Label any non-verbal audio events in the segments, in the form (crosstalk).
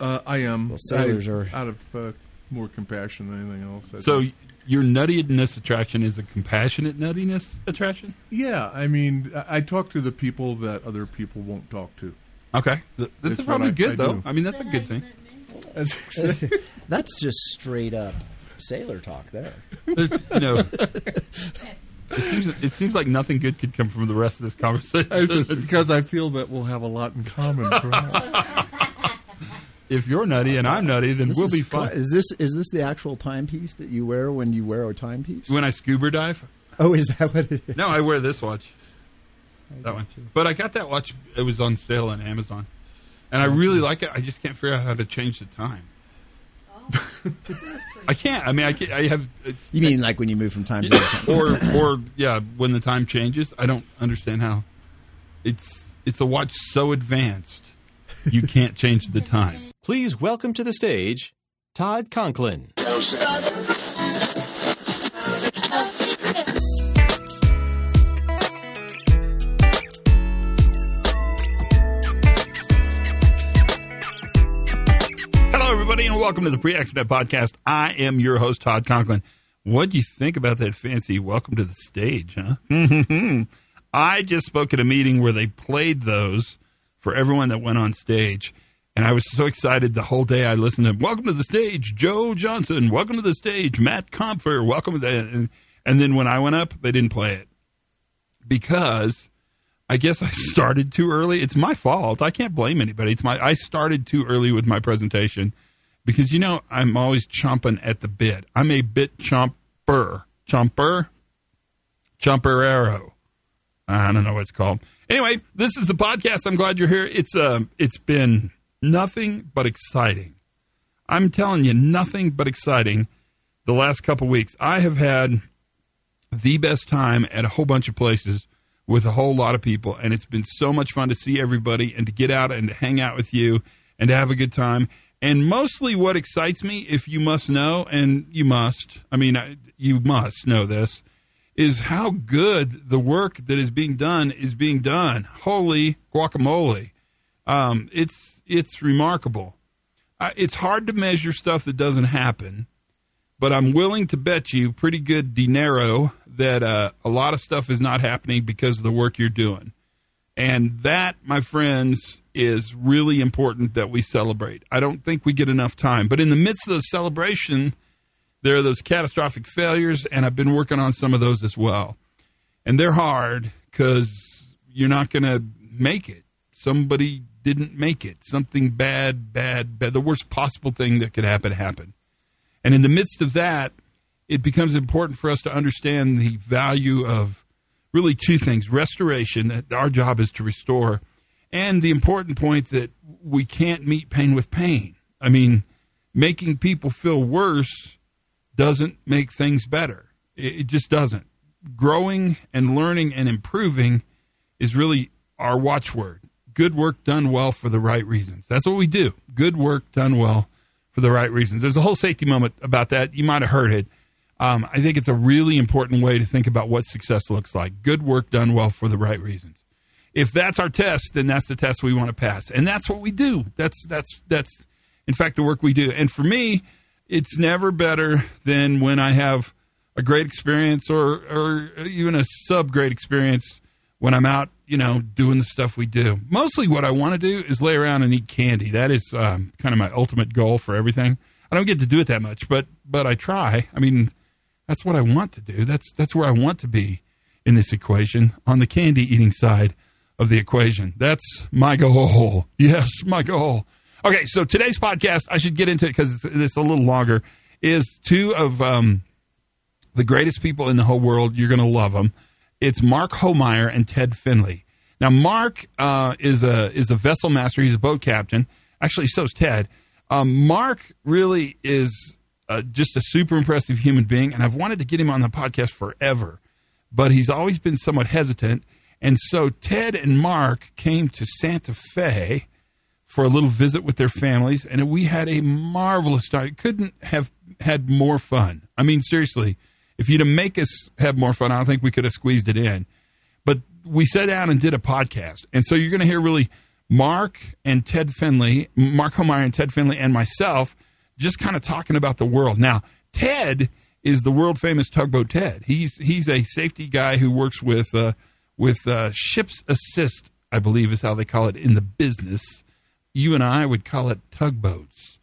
Uh, I am. Well, sailors I- are- out of uh, more compassion than anything else. I So think. your nuttiness attraction is a compassionate nuttiness attraction. yeah, I mean, I, I talk to the people that other people won't talk to. Okay, Th- that's That's probably I- good I though. do. I mean, that's a good thing. That's (laughs) That's just straight up sailor talk there. There's, you know, (laughs) it seems it seems like nothing good could come from the rest of this conversation. because I feel that we'll have a lot in common. Perhaps. (laughs) if you're nutty and I'm nutty, then This we'll be co- fine. Is this is this the actual timepiece that you wear when you wear a timepiece? When I scuba dive, Oh, is that what it is? no, I wear this watch. That one, Too. but I got that watch. It was on sale on Amazon, and I really like it. I just can't figure out how to change the time. Oh. (laughs) I can't. I mean, I can't, I have. You mean like when you move from time zone to time? or or yeah, when the time changes, I don't understand how. It's it's a watch so advanced, you can't change the time. Please welcome to the stage Todd Conklin. Hello, everybody, and welcome to the Pre-Accident Podcast. I am your host, Todd Conklin. What do you think about that fancy welcome to the stage, huh? (laughs) I just spoke at a meeting where they played those for everyone that went on stage. And I was so excited the whole day I listened to Welcome to the stage, Joe Johnson. Welcome to the stage, Matt Comfer. Welcome to the. And, and then when I went up, they didn't play it because I guess I (laughs) started too early. It's my fault. I can't blame anybody. It's my I started too early with my presentation because you know I'm always chomping at the bit. I'm a bit chomper, chomper, chomperero. I don't know what it's called. Anyway, this is the podcast. I'm glad you're here. It's uh, it's been nothing but exciting. I'm telling you, nothing but exciting. The last couple weeks, I have had the best time at a whole bunch of places with a whole lot of people, and it's been so much fun to see everybody and to get out and to hang out with you and to have a good time. And mostly, what excites me, if you must know, and you must, I mean, you must know this, is how good the work that is being done is being done. Holy guacamole! Um, it's it's remarkable. Uh, it's hard to measure stuff that doesn't happen but I'm willing to bet you pretty good dinero that uh, a lot of stuff is not happening because of the work you're doing. And that, my friends, is really important that we celebrate. I don't think we get enough time. But in the midst of the celebration, there are those catastrophic failures, and I've been working on some of those as well. And they're hard because you're not going to make it. Somebody didn't make it. Something bad, bad, bad. The worst possible thing that could happen happened. And in the midst of that, it becomes important for us to understand the value of really two things restoration, that our job is to restore, and the important point that we can't meet pain with pain. I mean, making people feel worse doesn't make things better. It, it just doesn't. Growing and learning and improving is really our watchword. Good work done well for the right reasons. That's what we do. Good work done well for the right reasons. There's a whole safety moment about that. You might have heard it. Um, I think it's a really important way to think about what success looks like. Good work done well for the right reasons. If that's our test, then that's the test we want to pass, and that's what we do. That's that's that's in fact the work we do. And for me, it's never better than when I have a great experience or or even a sub great experience when I'm out, you know, doing the stuff we do. Mostly what I want to do is lay around and eat candy. That is um, kind of my ultimate goal for everything. I don't get to do it that much, but but I try. I mean, that's what I want to do. That's that's where I want to be in this equation on the candy eating side of the equation. That's my goal. (laughs) Yes, my goal. Okay, so today's podcast, I should get into it because it's, a little longer. Is two of um, the greatest people in the whole world. You're going to love them. It's Mark Homeyer and Ted Finley. Now, Mark uh, is a is a vessel master. He's a boat captain. Actually, so is Ted. Um, Mark really is uh, just a super impressive human being, and I've wanted to get him on the podcast forever, but he's always been somewhat hesitant. And so Ted and Mark came to Santa Fe for a little visit with their families, and we had a marvelous time. Couldn't have had more fun. I mean, seriously, if you'd have make us have more fun, I don't think we could have squeezed it in. But we sat down and did a podcast, and so you're going to hear really Mark and Ted Finley, Mark Homeyer and Ted Finley, and myself, just kind of talking about the world. Now, Ted is the world famous tugboat Ted. He's he's a safety guy who works with uh, with uh, ships assist, I believe is how they call it in the business. You and I would call it tugboats,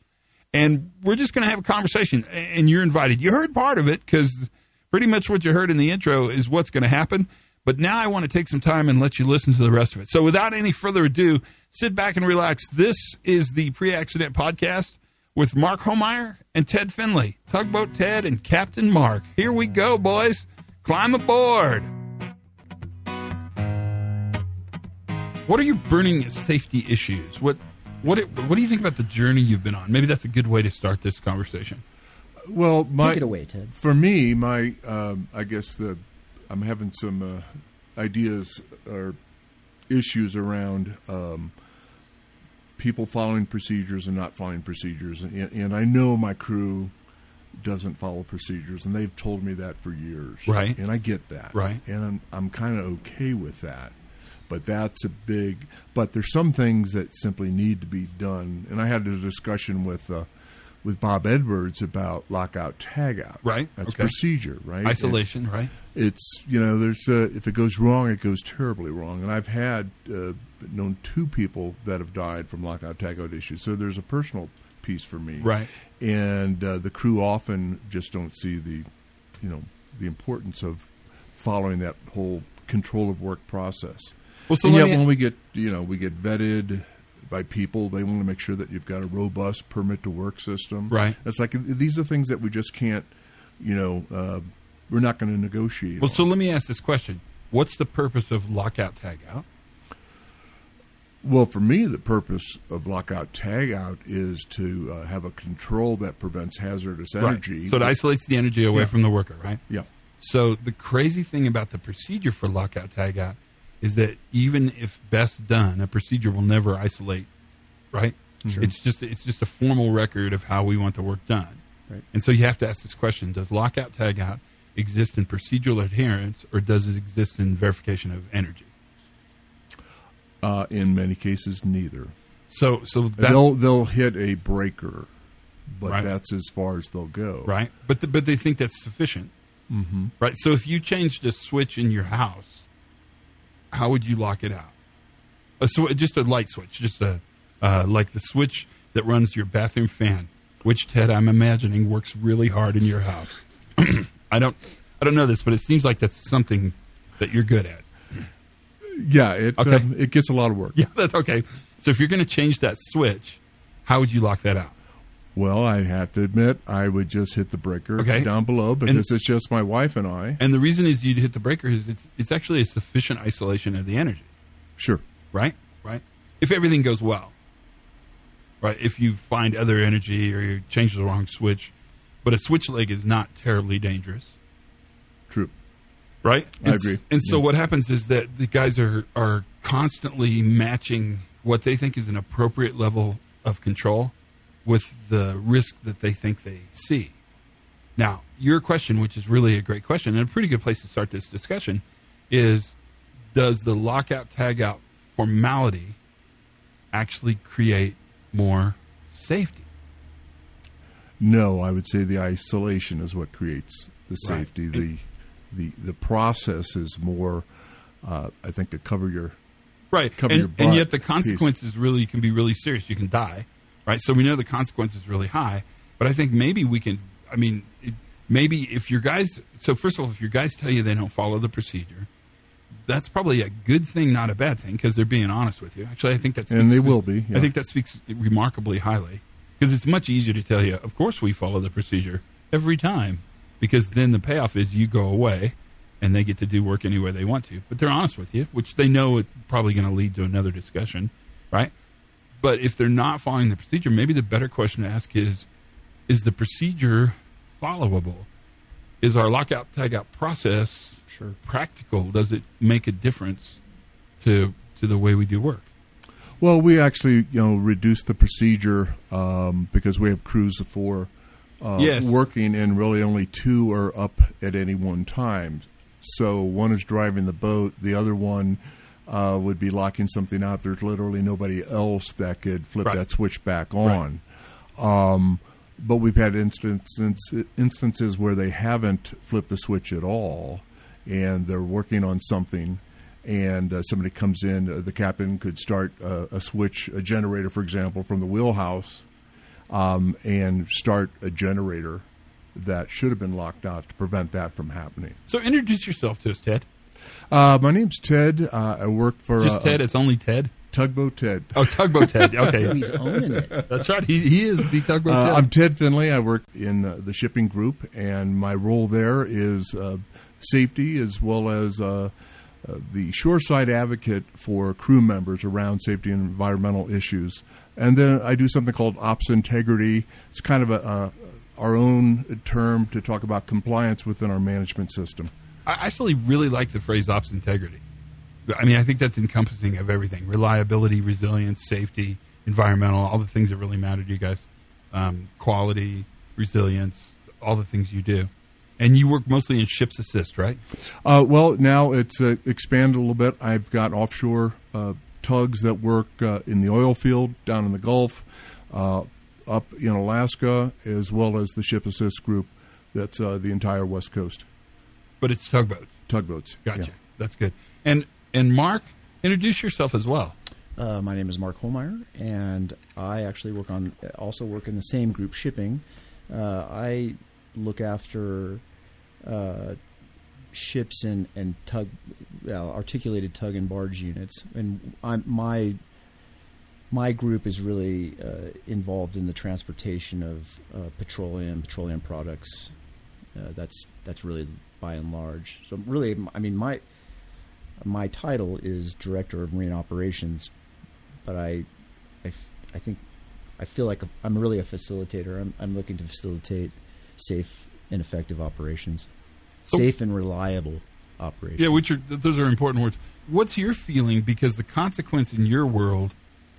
and we're just going to have a conversation. And you're invited. You heard part of it because pretty much what you heard in the intro is what's going to happen. But now I want to take some time and let you listen to the rest of it. So without any further ado, sit back and relax. This is the pre-accident podcast with Mark Homeyer and Ted Finley, Tugboat Ted and Captain Mark. Here we go, boys. Climb aboard. What are your burning safety issues? What what what do you think about the journey you've been on? Maybe that's a good way to start this conversation. Well, my, Take it away, Ted. For me, my um, I guess the I'm having some uh, ideas or issues around um, people following procedures and not following procedures, and, and I know my crew doesn't follow procedures, and they've told me that for years. Right. and I get that. Right. and I'm I'm kind of okay with that. But that's a big. But there's some things that simply need to be done, and I had a discussion with. Uh, with Bob Edwards about lockout tagout. Right, That's okay. procedure, right? Isolation, right? it's you know there's uh, if it goes wrong it goes terribly wrong and i've had uh, known two people that have died from lockout tagout issues so there's a personal piece for me Right. and uh, the crew often just don't see the you know the importance of following that whole control of work process Well, so and yet when we get you know we get vetted by people they want to make sure that you've got a robust permit to work system Right. it's like these are things that we just can't you know uh, we're not going to negotiate Well, on. so let me ask this question: What's the purpose of lockout tagout? Well, for me, the purpose of lockout tagout is to uh, have a control that prevents hazardous energy. So it isolates the energy away Yeah. from the worker, right? Yeah. So the crazy thing about the procedure for lockout tagout is that even if best done, a procedure will never isolate, right? It's just it's just a formal record of how we want the work done. Right. And so you have to ask this question: Does lockout tagout exist in procedural adherence, or does it exist in verification of energy? Uh, in many cases, neither. So so that's they'll they'll hit a breaker, but Right. that's as far as they'll go. right, but the, but they think that's sufficient, mm-hmm. right? So if you changed a switch in your house, how would you lock it out? A sw- just a light switch, just a uh, like the switch that runs your bathroom fan, which Ted, I'm imagining works really hard in your house. (clears throat) I don't I don't know this, but it seems like that's something that you're good at. Yeah, it Okay. um, it gets a lot of work. (laughs) Yeah, that's okay. So if you're going to change that switch, how would you lock that out? Well, I have to admit, I would just hit the breaker Okay. down below because it's just my wife and I. And the reason is you'd hit the breaker is it's it's actually a sufficient isolation of the energy. Sure. right? Right. If everything goes well, right? If you find other energy or you change the wrong switch, but a switch leg is not terribly dangerous, True. right? I And s- agree. And so what happens is that the guys are are constantly matching what they think is an appropriate level of control with the risk that they think they see. Now, your question, which is really a great question and a pretty good place to start this discussion, is does the lockout tagout formality actually create more safety? No, I would say the isolation is what creates the Right. safety. The the the process is more, uh, I think, to cover your Right. Cover and, your and yet the piece. consequences really can be really serious. You can die, right? So we know the consequence is really high, but I think maybe we can. I mean, it, maybe if your guys. So first of all, if your guys tell you they don't follow the procedure, that's probably a good thing, not a bad thing, because they're being honest with you. Actually, I think that's And they will be, yeah. I think that speaks remarkably highly because it's much easier to tell you. Of course, we follow the procedure every time, because then the payoff is you go away and they get to do work any way they want to. But they're honest with you, which they know is probably going to lead to another discussion, right? But if they're not following the procedure, maybe the better question to ask is is the procedure followable? Is our lockout tagout process Sure. practical? Does it make a difference to to the way we do work? Well, we actually, you know, reduced the procedure um, because we have crews of four uh, Yes. working, and really only two are up at any one time. So one is driving the boat, the other one uh, would be locking something out, there's literally nobody else that could flip Right. that switch back on. Um, but we've had instances instances where they haven't flipped the switch at all, and they're working on something, and uh, somebody comes in. Uh, the captain could start uh, a switch, a generator, for example, from the wheelhouse, um, and start a generator that should have been locked out to prevent that from happening. So introduce yourself to us, Ted. Uh, my name's Ted. Uh, I work for Just uh, Ted. It's only Ted. Tugboat Ted. Oh, Tugboat Ted. (laughs) Okay, He's owning it. that's right. He, he is the Tugboat Uh, Ted. I'm Ted Finley. I work in uh, the shipping group, and my role there is uh, safety as well as uh, uh, the shoreside advocate for crew members around safety and environmental issues. And then I do something called ops integrity. It's kind of a, uh, our own term to talk about compliance within our management system. I actually really like the phrase ops integrity. I mean, I think that's encompassing of everything reliability, resilience, safety, environmental, all the things that really matter to you guys. Um, quality, resilience, all the things you do. And you work mostly in ships assist, right? Uh, well, now it's uh, expanded a little bit. I've got offshore uh, tugs that work uh, in the oil field down in the Gulf, uh, up in Alaska, as well as the Ship Assist group that's uh, the entire West Coast But it's tugboats. tugboats. Gotcha. Yeah. That's good. And and Mark, introduce yourself as well. Uh, my name is Mark Holmeyer, and I actually work on also work in the same group, shipping. Uh, I look after uh, ships and and tug, well, articulated tug and barge units, and I'm my my group is really uh, involved in the transportation of uh, petroleum, petroleum products. Uh, that's that's really by and large. So really, I mean, my my title is director of marine operations, but I I think I feel like I'm really a facilitator. I'm, I'm looking to facilitate safe and effective operations, So- safe and reliable operations. Yeah, which are those are important words. What's your feeling? Because the consequence in your world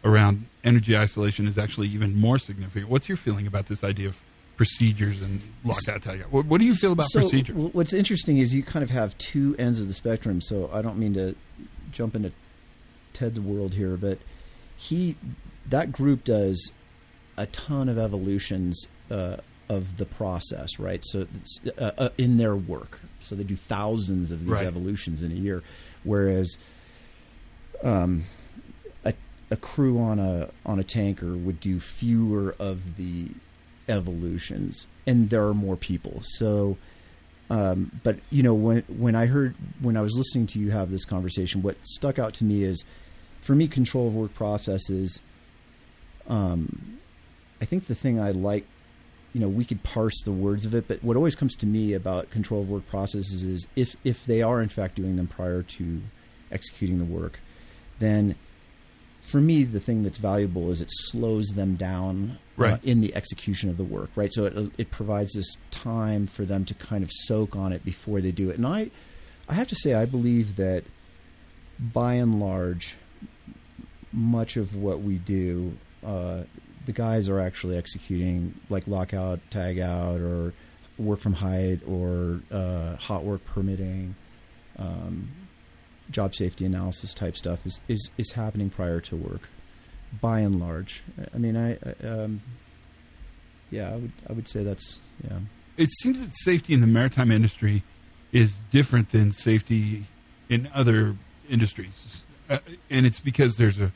around energy isolation is actually even more significant. What's your feeling about this idea of procedures and lockout tagout? What, what do you feel about so, procedures? What's interesting is you kind of have two ends of the spectrum. So I don't mean to jump into Ted's world here, but he that group does a ton of evolutions uh, of the process, right? So it's, uh, uh, in their work, so they do thousands of these Right. evolutions in a year, whereas um, a, a crew on a on a tanker would do fewer of the evolutions, and there are more people. So, um, but you know, when when I heard when I was listening to you have this conversation, what stuck out to me is, for me, control of work processes. Um, I think the thing I like, you know, we could parse the words of it, but what always comes to me about control of work processes is if if they are in fact doing them prior to executing the work, then for me the thing that's valuable is it slows them down uh, in the execution of the work, right? So it it provides this time for them to kind of soak on it before they do it. And I I have to say I believe that by and large much of what we do uh, the guys are actually executing like lockout, tag out, or work from height, or uh, hot work permitting, um, job safety analysis type stuff is, is is happening prior to work, by and large. I mean, I, I um, yeah, I would I would say that's yeah. it seems that safety in the maritime industry is different than safety in other industries, uh, and it's because there's a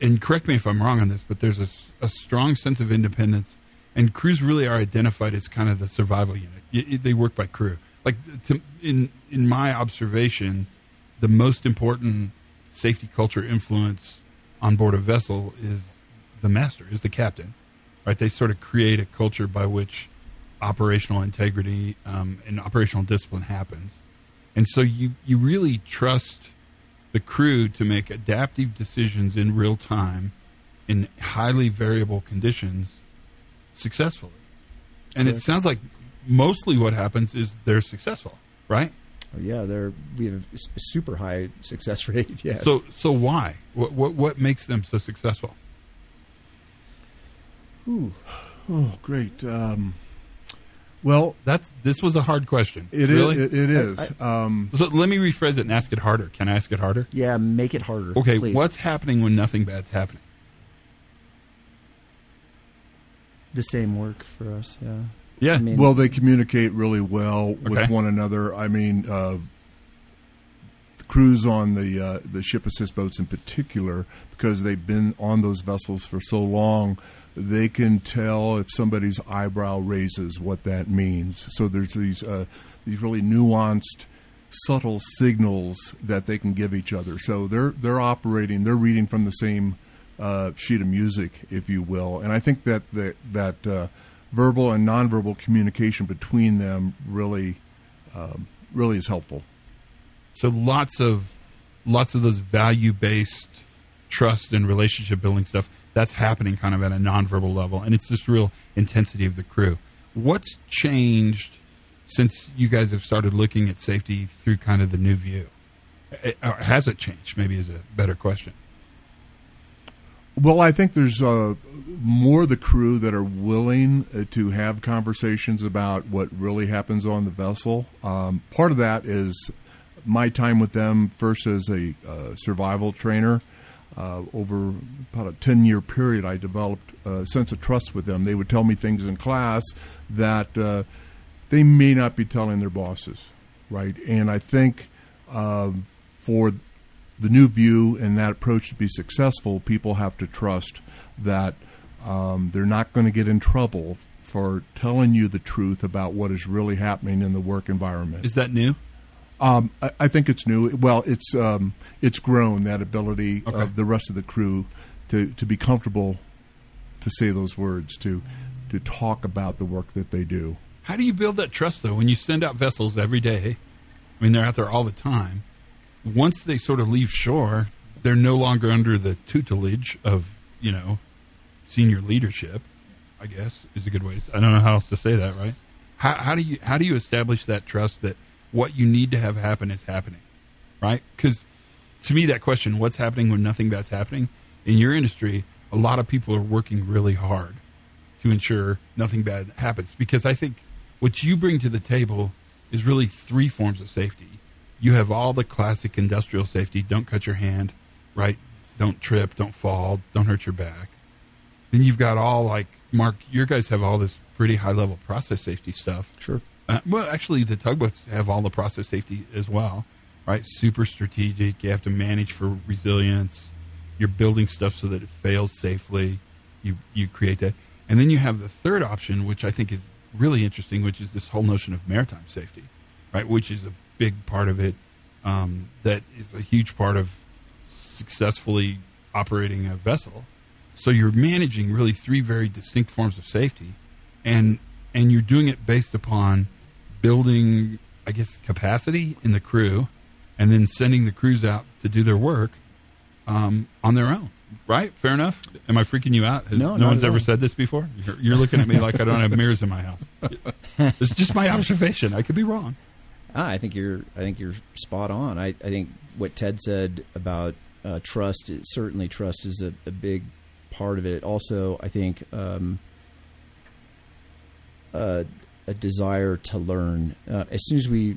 and correct me if I'm wrong on this, but there's a strong sense of independence, and crews really are identified as kind of the survival unit. They work by crew. Like to, in in my observation, the most important safety culture influence on board a vessel is the master, is the captain. Right? They sort of create a culture by which operational integrity um, and operational discipline happens. And so you, you really trust the crew to make adaptive decisions in real time in highly variable conditions successfully. And it sounds like mostly what happens is they're successful, right? Oh, yeah, they're we have a s- super high success (laughs) rate. Yes. So so why? What what what makes them so successful? Ooh. Oh, great. Um, Well, That's this was a hard question. it is. really? It, it is. um, So let me rephrase it and ask it harder. Can I ask it harder? Yeah, make it harder. Okay, please. what's happening when nothing bad's happening? the same work for us? Yeah. Yeah. I mean, well, they communicate really well with one another. I mean, uh, the crews on the uh, the ship assist boats in particular, because they've been on those vessels for so long, they can tell if somebody's eyebrow raises what that means. So there's these uh, these really nuanced, subtle signals that they can give each other. So they're they're operating, they're reading from the same uh, sheet of music, if you will. And I think that that that uh, verbal and nonverbal communication between them really um, really is helpful. So lots of lots of those value based trust and relationship building stuff that's happening kind of at a nonverbal level, and it's this real intensity of the crew. What's changed since you guys have started looking at safety through kind of the new view? Eh, Or has it changed? Maybe is a better question. Well, I think there's uh, more the crew that are willing uh, to have conversations about what really happens on the vessel. Um, part of that is my time with them first as a uh, survival trainer. Uh, over about a 10 year period, I developed a sense of trust with them. They would tell me things in class that uh, they may not be telling their bosses, right? And I think um, for the new view and that approach to be successful, people have to trust that um, they're not going to get in trouble for telling you the truth about what is really happening in the work environment. Is that new? Um, I, I think it's new. Well, it's um, it's grown that ability Okay. of the rest of the crew to, to be comfortable to say those words to to talk about the work that they do. How do you build that trust though when you send out vessels every day? I mean, they're out there all the time. Once they sort of leave shore, they're no longer under the tutelage of you know senior leadership. I guess is a good way. To, I don't know how else to say that. Right? How, how do you how do you establish that trust that what you need to have happen is happening? Right? Because to me, that question, what's happening when nothing bad's happening in your industry? A lot of people are working really hard to ensure nothing bad happens. Because I think what you bring to the table is really three forms of safety. You have all the classic industrial safety don't cut your hand, right? Don't trip, don't fall, don't hurt your back. Then you've got all like, Mark, your guys have all this pretty high level process safety stuff. Sure. Uh, well, actually, the tugboats have all the process safety as well, right? Super strategic. You have to manage for resilience. You're building stuff so that it fails safely. You you create that, and then you have the third option, which I think is really interesting, which is this whole notion of maritime safety, right? Which is a big part of it. Um, that is a huge part of successfully operating a vessel. So you're managing really three very distinct forms of safety, and and you're doing it based upon building, I guess, capacity in the crew, and then sending the crews out to do their work um, on their own. Right? Fair enough. Am I freaking you out? Has, No, not one's ever said this before. You're, you're looking at me like I don't have mirrors in my house. (laughs) It's just my observation. I could be wrong. Ah, I think you're. I think you're spot on. I, I think what Ted said about uh, trust, is, certainly trust is a, a big part of it. Also, I think um, uh, a desire to learn. Uh, as soon as we,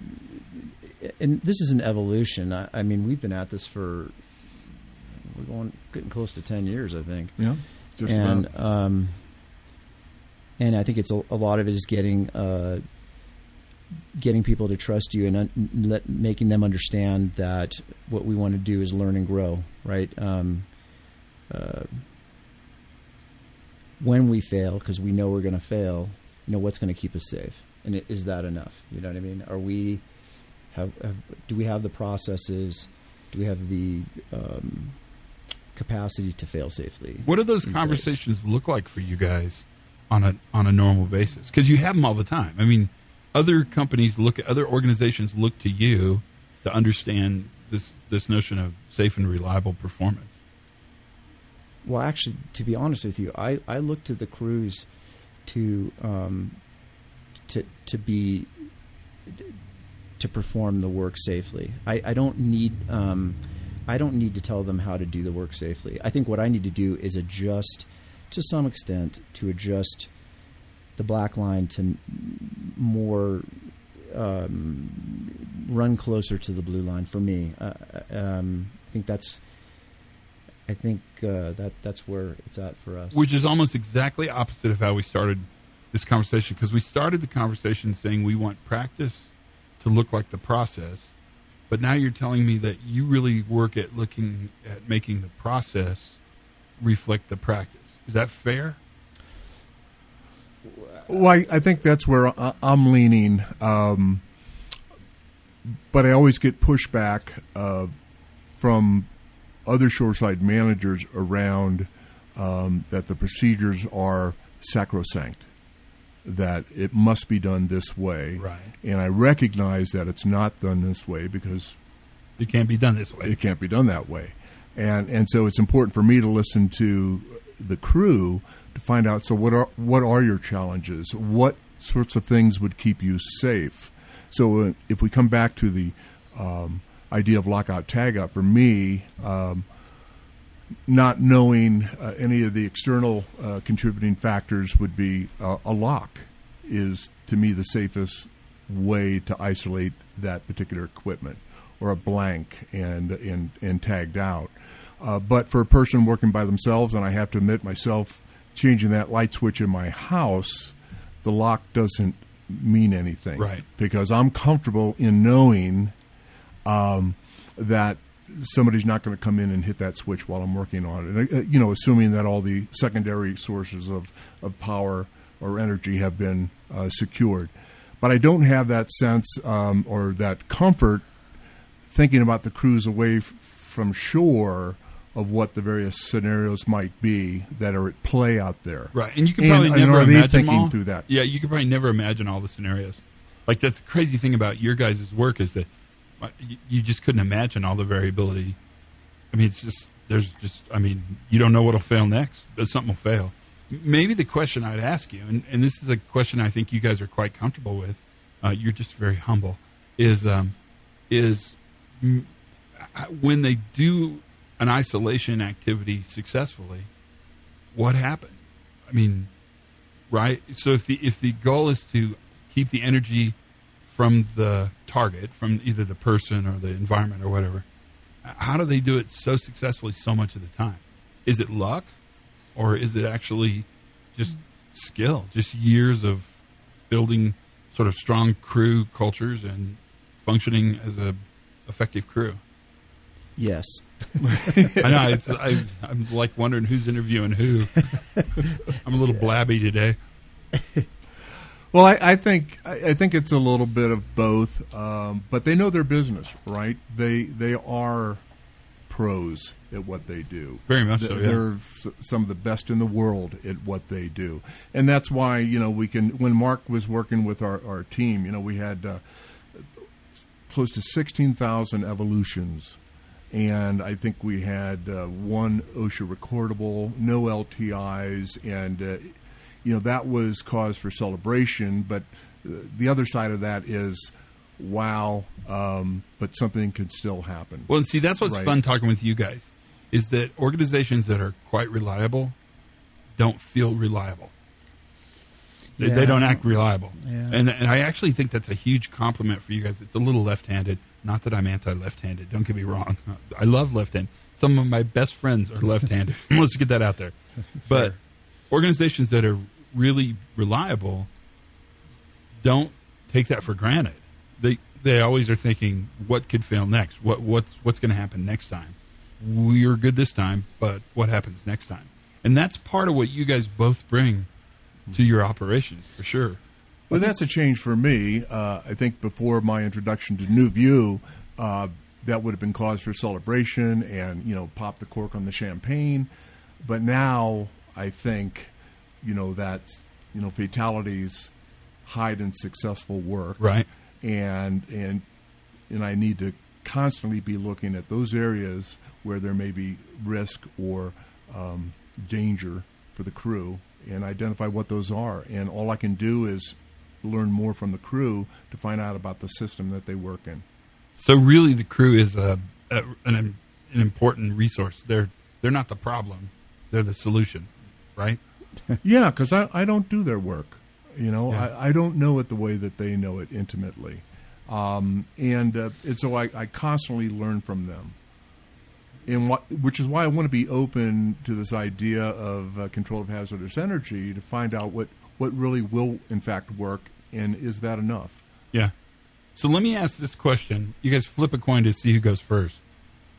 and this is an evolution. I, I mean, we've been at this for we're going getting close to ten years, I think Yeah, just and about. um, and I think it's a, a lot of it is getting uh, getting people to trust you and un- let, making them understand that what we want to do is learn and grow. Right. Um, uh, when we fail, because we know we're going to fail, you know what's going to keep us safe, and i- is that enough? You know what I mean? Are we have, have do we have the processes? Do we have the um, capacity to fail safely? What do those in place? conversations look like for you guys on a on a normal basis? Because you have them all the time. I mean, other companies look at other organizations look to you to understand this this notion of safe and reliable performance. Well, actually, to be honest with you, I, I look to the crews to um, to to be to perform the work safely. I, I don't need um, I don't need to tell them how to do the work safely. I think what I need to do is adjust to some extent to adjust the black line to more um, run closer to the blue line for me. Uh, um, I think that's. I think uh, that that's where it's at for us. which is almost exactly opposite of how we started this conversation because we started the conversation saying we want practice to look like the process but now you're telling me that you really work at looking at making the process reflect the practice is that fair Well, I, I think that's where I'm leaning. Um, but I always get pushback uh, from other shoreside managers around um, that the procedures are sacrosanct, that it must be done this way. Right. And I recognize that it's not done this way because it can't be done this way it can't be done that way. And and so it's important for me to listen to the crew find out so what are what are your challenges? What sorts of things would keep you safe? So uh, if we come back to the um, idea of lockout tagout, for me, um, not knowing uh, any of the external uh, contributing factors would be uh, a lock is to me the safest way to isolate that particular equipment or a blank and and, and tagged out. Uh, but for a person working by themselves, and I have to admit myself, changing that light switch in my house, the lock doesn't mean anything, Right. Because I'm comfortable in knowing um, that somebody's not going to come in and hit that switch while I'm working on it. And, uh, you know, assuming that all the secondary sources of, of power or energy have been uh, secured. But I don't have that sense um, or that comfort thinking about the crews away f- from shore of what the various scenarios might be that are at play out there. right and you can probably and never they imagine them all. through that? yeah you can probably never imagine all the scenarios like that's the crazy thing about your guys' work is that uh, you, just couldn't imagine all the variability I mean, it's just there's just I mean, you don't know what'll fail next, but something will fail. Maybe the question I'd ask you, and, and this is a question I think you guys are quite comfortable with. Uh, you're just very humble. Is um, is uh, when they do an isolation activity successfully, what happened? I mean, right? So if the if the goal is to keep the energy from the target, from either the person or the environment or whatever, how do they do it so successfully so much of the time? Is it luck, or is it actually just skill, just years of building sort of strong crew cultures and functioning as a effective crew? Yes. (laughs) I know it's, I, I'm like wondering who's interviewing who. (laughs) I'm a little blabby today. Well, I, I think I, I think it's a little bit of both, um, but they know their business, right? They they are pros at what they do. Very much Th- so, yeah. They're s- some of the best in the world at what they do, and that's why you know we can. When Mark was working with our, our team, you know, we had uh, close to sixteen thousand evolutions. And I think we had uh, one OSHA recordable, no LTIs, and uh, you know that was cause for celebration. But uh, the other side of that is, wow, um, but something could still happen. Well, and see, that's what's Right. fun talking with you guys is that organizations that are quite reliable don't feel reliable. They, they don't act reliable. Yeah. And, and I actually think that's a huge compliment for you guys. It's a little left handed. Not that I'm anti left handed. Don't get me wrong. I love left hand. Some of my best friends are left handed. (laughs) Let's get that out there. But organizations that are really reliable don't take that for granted. They they always are thinking, what could fail next? What what's what's going to happen next time? We're good this time, but what happens next time? And that's part of what you guys both bring to your operations for sure. Well, that's a change for me. Uh, I think before my introduction to New View, uh, that would have been cause for celebration and you know pop the cork on the champagne. But now I think you know that's you know fatalities hide in successful work, Right. and and and I need to constantly be looking at those areas where there may be risk or um, danger for the crew and identify what those are. And all I can do is learn more from the crew to find out about the system that they work in. So really, the crew is a, a an an important resource. They're they're not the problem; they're the solution, right? (laughs) yeah, because I, I don't do their work. You know, Yeah. I, I don't know it the way that they know it intimately, um, and uh, and so I, I constantly learn from them. And what, which is why I want to be open to this idea of uh, control of hazardous energy to find out what, what really will in fact work, and is that enough? Yeah. So let me ask this question. You guys flip a coin to see who goes first.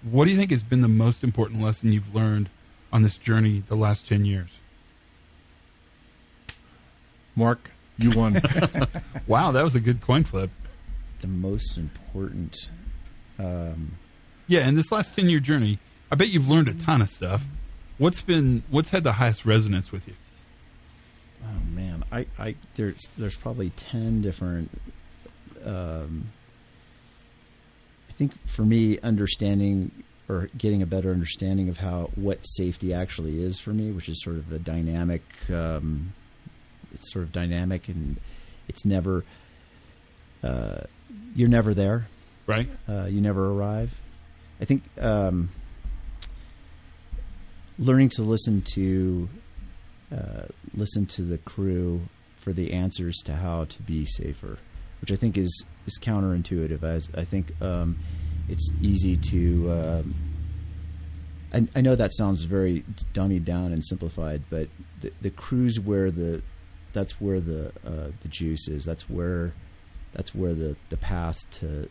What do you think has been the most important lesson you've learned on this journey the last 10 years? Mark, you won. (laughs) (laughs) Wow, that was a good coin flip. The most important. Um, Yeah, in this last 10 year journey, I bet you've learned a ton of stuff. What's been what's had the highest resonance with you? Oh man, I, I there's there's probably ten different. Um, I think for me, understanding or getting a better understanding of how what safety actually is for me, which is sort of a dynamic. Um, it's sort of dynamic, and it's never. Uh, you're never there. Right? uh, you never arrive. I think um, learning to listen to uh, listen to the crew for the answers to how to be safer, which I think is is counterintuitive. As I think um, it's easy to. Um, I, I know that sounds very dummied down and simplified, but the, the crews where the that's where the uh, the juice is. That's where that's where the, the path to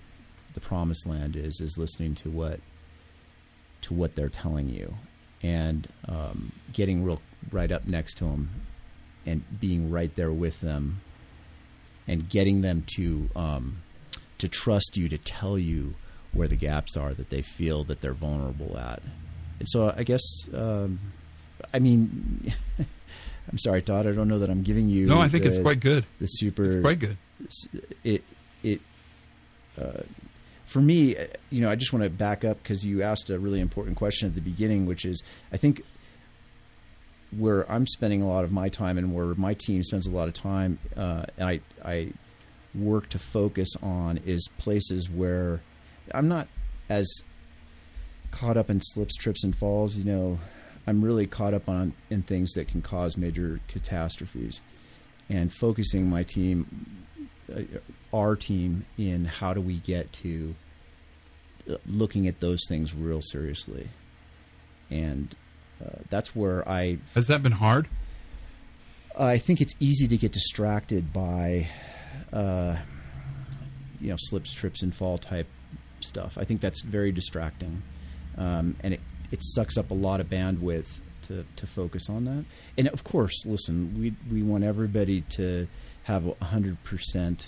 the promised land is is listening to what to what they're telling you and um, getting real right up next to them and being right there with them and getting them to um, to trust you to tell you where the gaps are that they feel that they're vulnerable at and so I guess um, I mean (laughs) I'm sorry Todd I don't know that I'm giving you No, I think the, it's quite good. the super It's quite good. it it uh, for me, uh, you know, I just want to back up because you asked a really important question at the beginning, which is I think where I'm spending a lot of my time and where my team spends a lot of time, uh, and I I work to focus on is places where I'm not as caught up in slips, trips, and falls. You know, I'm really caught up on in things that can cause major catastrophes, and focusing my team uh, our team in how do we get to uh, looking at those things real seriously and that's where i Has that been hard? i think it's easy to get distracted by uh, you know slips trips and fall type stuff i think that's very distracting um, and it, it sucks up a lot of bandwidth to, to focus on that and of course listen we we want everybody to have a hundred percent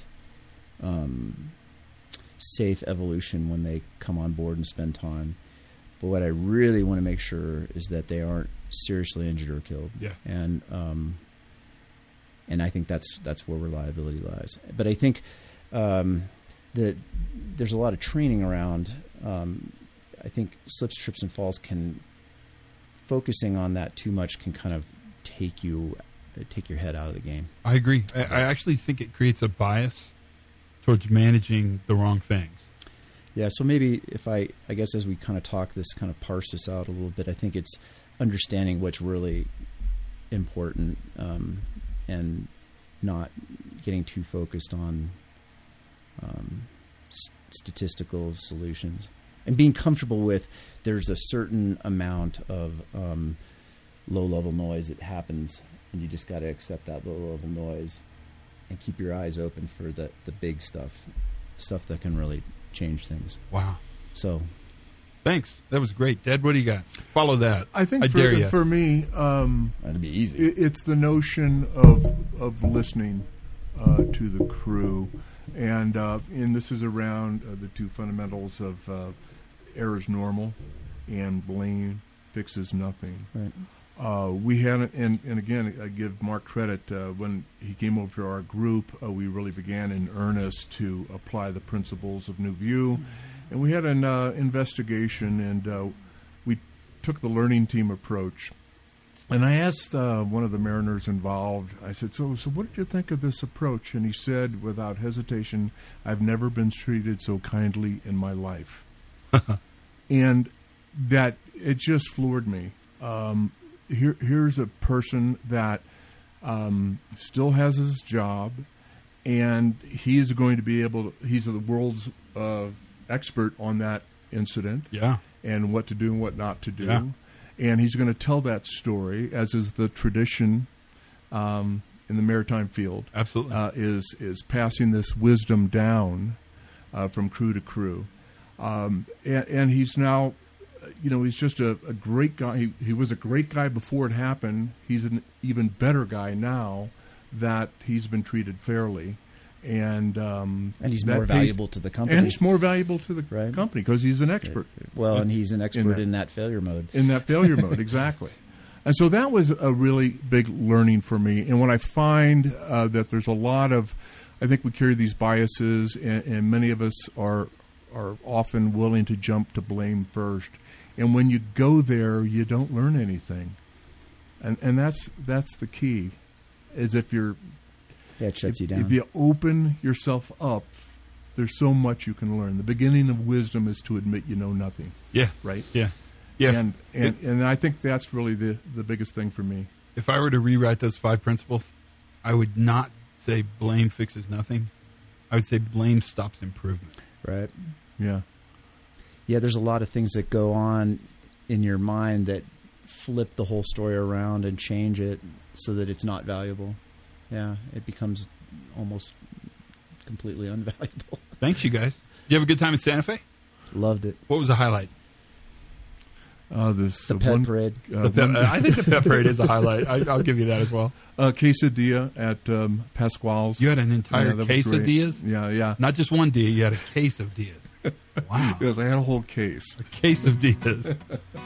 um, safe evolution when they come on board and spend time. But what I really want to make sure is that they aren't seriously injured or killed. Yeah. And um, and I think that's that's where reliability lies. But I think um, that there's a lot of training around. Um, I think slips, trips, and falls can focusing on that too much can kind of take you take your head out of the game. I agree. I, I actually think it creates a bias towards managing the wrong things. Yeah, so maybe if I, I guess as we kind of talk this, kind of parse this out a little bit, I think it's understanding what's really important um, and not getting too focused on um, statistical solutions. And being comfortable with there's a certain amount of um, low level noise that happens, and you just got to accept that low level noise and keep your eyes open for the, the big stuff, stuff that can really change things. Wow. So Thanks. That was great. Ted, what do you got? Follow that. I think I for, dare for me, um, that'd be easy. it, it's the notion of of listening uh, to the crew, and uh, and this is around uh, the two fundamentals of uh, errors normal and blame fixes nothing. Right. Uh, we had, and, and again, I give Mark credit. Uh, when he came over to our group, uh, we really began in earnest to apply the principles of New View. And we had an uh, investigation, and uh, we took the learning team approach. And I asked uh, one of the mariners involved, I said, so, so what did you think of this approach? And he said, without hesitation, I've never been treated so kindly in my life. (laughs) and that, it just floored me. Um, here, here's a person that um, still has his job, and he is going to be able. To, he's the world's uh, expert on that incident Yeah. and what to do and what not to do. Yeah. And he's going to tell that story, as is the tradition um, in the maritime field, Absolutely. uh, is is passing this wisdom down uh, from crew to crew. Um, and, and he's now, you know, he's just a, a great guy. He, he was a great guy before it happened. He's an even better guy now that he's been treated fairly. And um, And he's more valuable to the company. and he's more valuable to the Right. company because he's an expert well, and he's an expert that. in that failure mode. in that failure mode (laughs) exactly and so that was a really big learning for me and when i find uh, that there's a lot of i think we carry these biases and, and many of us are are often willing to jump to blame first and when you go there you don't learn anything and and that's that's the key is if you're Yeah, it shuts if, you down. if you open yourself up there's so much you can learn the beginning of wisdom is to admit you know nothing yeah. right Yeah. Yeah. and and, and I think that's really the the biggest thing for me. if I were to rewrite those five principles, I would not say blame fixes nothing. I would say blame stops improvement. right? Yeah, Yeah, there's a lot of things that go on in your mind that flip the whole story around and change it so that it's not valuable. Yeah, it becomes almost completely (laughs) unvaluable. Thanks, you guys. Did you have a good time in Santa Fe? Loved it. What was the highlight? uh, this The uh, pet one, parade. uh, The pep- one- I think the pep parade is a highlight. I, I'll give you that as well. uh, quesadilla at um, Pasqual's. You had an entire Yeah, that case of great. Diaz? Yeah, yeah. Not just one Diaz, you had a case of Diaz. Wow. Yes, I had a whole case. A Case of Diaz.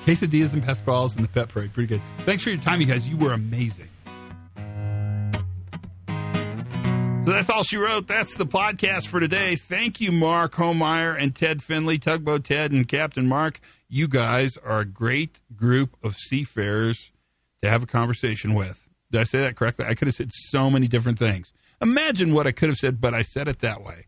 Case of Diaz and Pasqual's and the pep parade. Pretty good. Thanks for your time, you guys. You were amazing. So that's all she wrote. That's the podcast for today. Thank you, Mark Homeyer and Ted Finley, Tugboat Ted and Captain Mark. You guys are a great group of seafarers to have a conversation with. Did I say that correctly? I could have said so many different things. Imagine what I could have said, but I said it that way.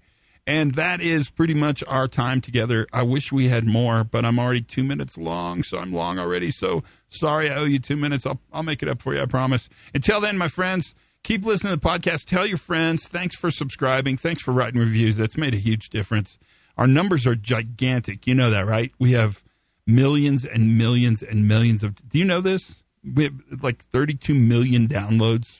And that is pretty much our time together. I wish we had more, but I'm already two minutes long, so I'm long already. So sorry, I owe you two minutes. I'll, I'll make it up for you, I promise. Until then, my friends, keep listening to the podcast. Tell your friends. Thanks for subscribing. Thanks for writing reviews. That's made a huge difference. Our numbers are gigantic. You know that, right? We have millions and millions and millions of. Do you know this? We have like 32 million downloads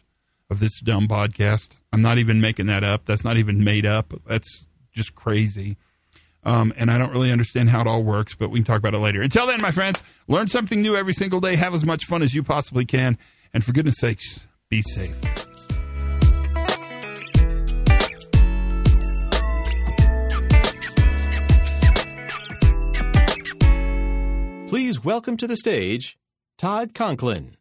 of this dumb podcast. I'm not even making that up. That's not even made up. That's just crazy. Um, and I don't really understand how it all works, but we can talk about it later. Until then, my friends, learn something new every single day. Have as much fun as you possibly can. And for goodness sakes, be safe. Please welcome to the stage Todd Conklin.